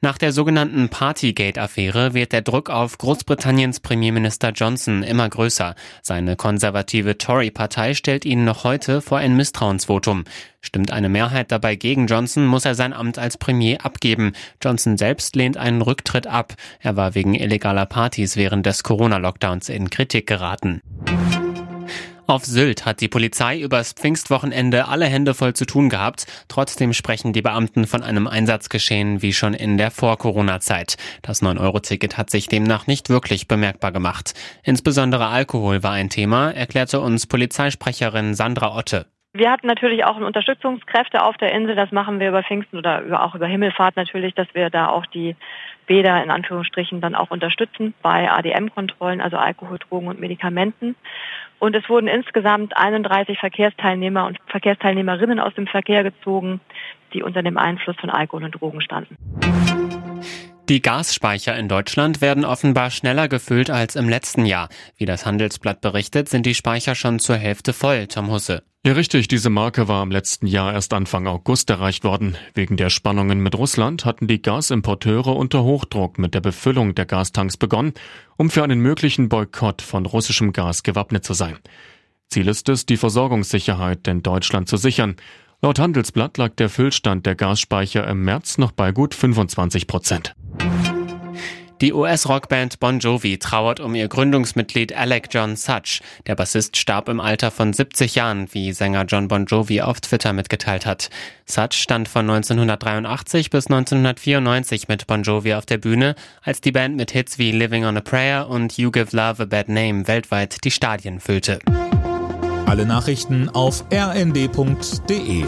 Nach der sogenannten Partygate-Affäre wird der Druck auf Großbritanniens Premierminister Johnson immer größer. Seine konservative Tory-Partei stellt ihn noch heute vor ein Misstrauensvotum. Stimmt eine Mehrheit dabei gegen Johnson, muss er sein Amt als Premier abgeben. Johnson selbst lehnt einen Rücktritt ab. Er war wegen illegaler Partys während des Corona-Lockdowns in Kritik geraten. Auf Sylt hat die Polizei übers Pfingstwochenende alle Hände voll zu tun gehabt. Trotzdem sprechen die Beamten von einem Einsatzgeschehen wie schon in der Vor-Corona-Zeit. Das 9-Euro-Ticket hat sich demnach nicht wirklich bemerkbar gemacht. Insbesondere Alkohol war ein Thema, erklärte uns Polizeisprecherin Sandra Otte. Wir hatten natürlich auch Unterstützungskräfte auf der Insel. Das machen wir über Pfingsten oder auch über Himmelfahrt natürlich, dass wir da auch die Bäder in Anführungsstrichen dann auch unterstützen bei ADM-Kontrollen, also Alkohol, Drogen und Medikamenten. Und es wurden insgesamt 31 Verkehrsteilnehmer und Verkehrsteilnehmerinnen aus dem Verkehr gezogen, die unter dem Einfluss von Alkohol und Drogen standen. Die Gasspeicher in Deutschland werden offenbar schneller gefüllt als im letzten Jahr. Wie das Handelsblatt berichtet, sind die Speicher schon zur Hälfte voll, Tom Husse. Ja, richtig. Diese Marke war im letzten Jahr erst Anfang August erreicht worden. Wegen der Spannungen mit Russland hatten die Gasimporteure unter Hochdruck mit der Befüllung der Gastanks begonnen, um für einen möglichen Boykott von russischem Gas gewappnet zu sein. Ziel ist es, die Versorgungssicherheit in Deutschland zu sichern. Laut Handelsblatt lag der Füllstand der Gasspeicher im März noch bei gut 25 Prozent. Die US-Rockband Bon Jovi trauert um ihr Gründungsmitglied Alec John Such. Der Bassist starb im Alter von 70 Jahren, wie Sänger John Bon Jovi auf Twitter mitgeteilt hat. Such stand von 1983 bis 1994 mit Bon Jovi auf der Bühne, als die Band mit Hits wie Living on a Prayer und You Give Love a Bad Name weltweit die Stadien füllte. Alle Nachrichten auf rnd.de